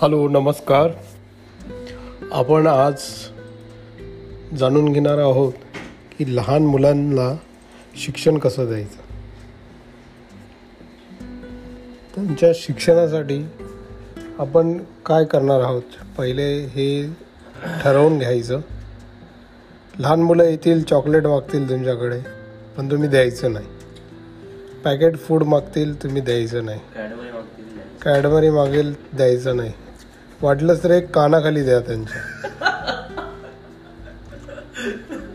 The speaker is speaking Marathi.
हॅलो नमस्कार. आपण आज जाणून घेणार आहोत की लहान मुलांना शिक्षण कसं द्यायचं? त्यांच्या शिक्षणासाठी आपण काय करणार आहोत? पहिले हे ठरवून घ्यायचं. लहान मुलं येतील चॉकलेट मागतील तुमच्याकडे पण तुम्ही द्यायचं नाही. पॅकेट फूड मागतील तुम्ही द्यायचं नाही. कॅडबरी मागेल द्यायचं नाही. वाटलंच तर एक कानाखाली द्या त्यांच्या.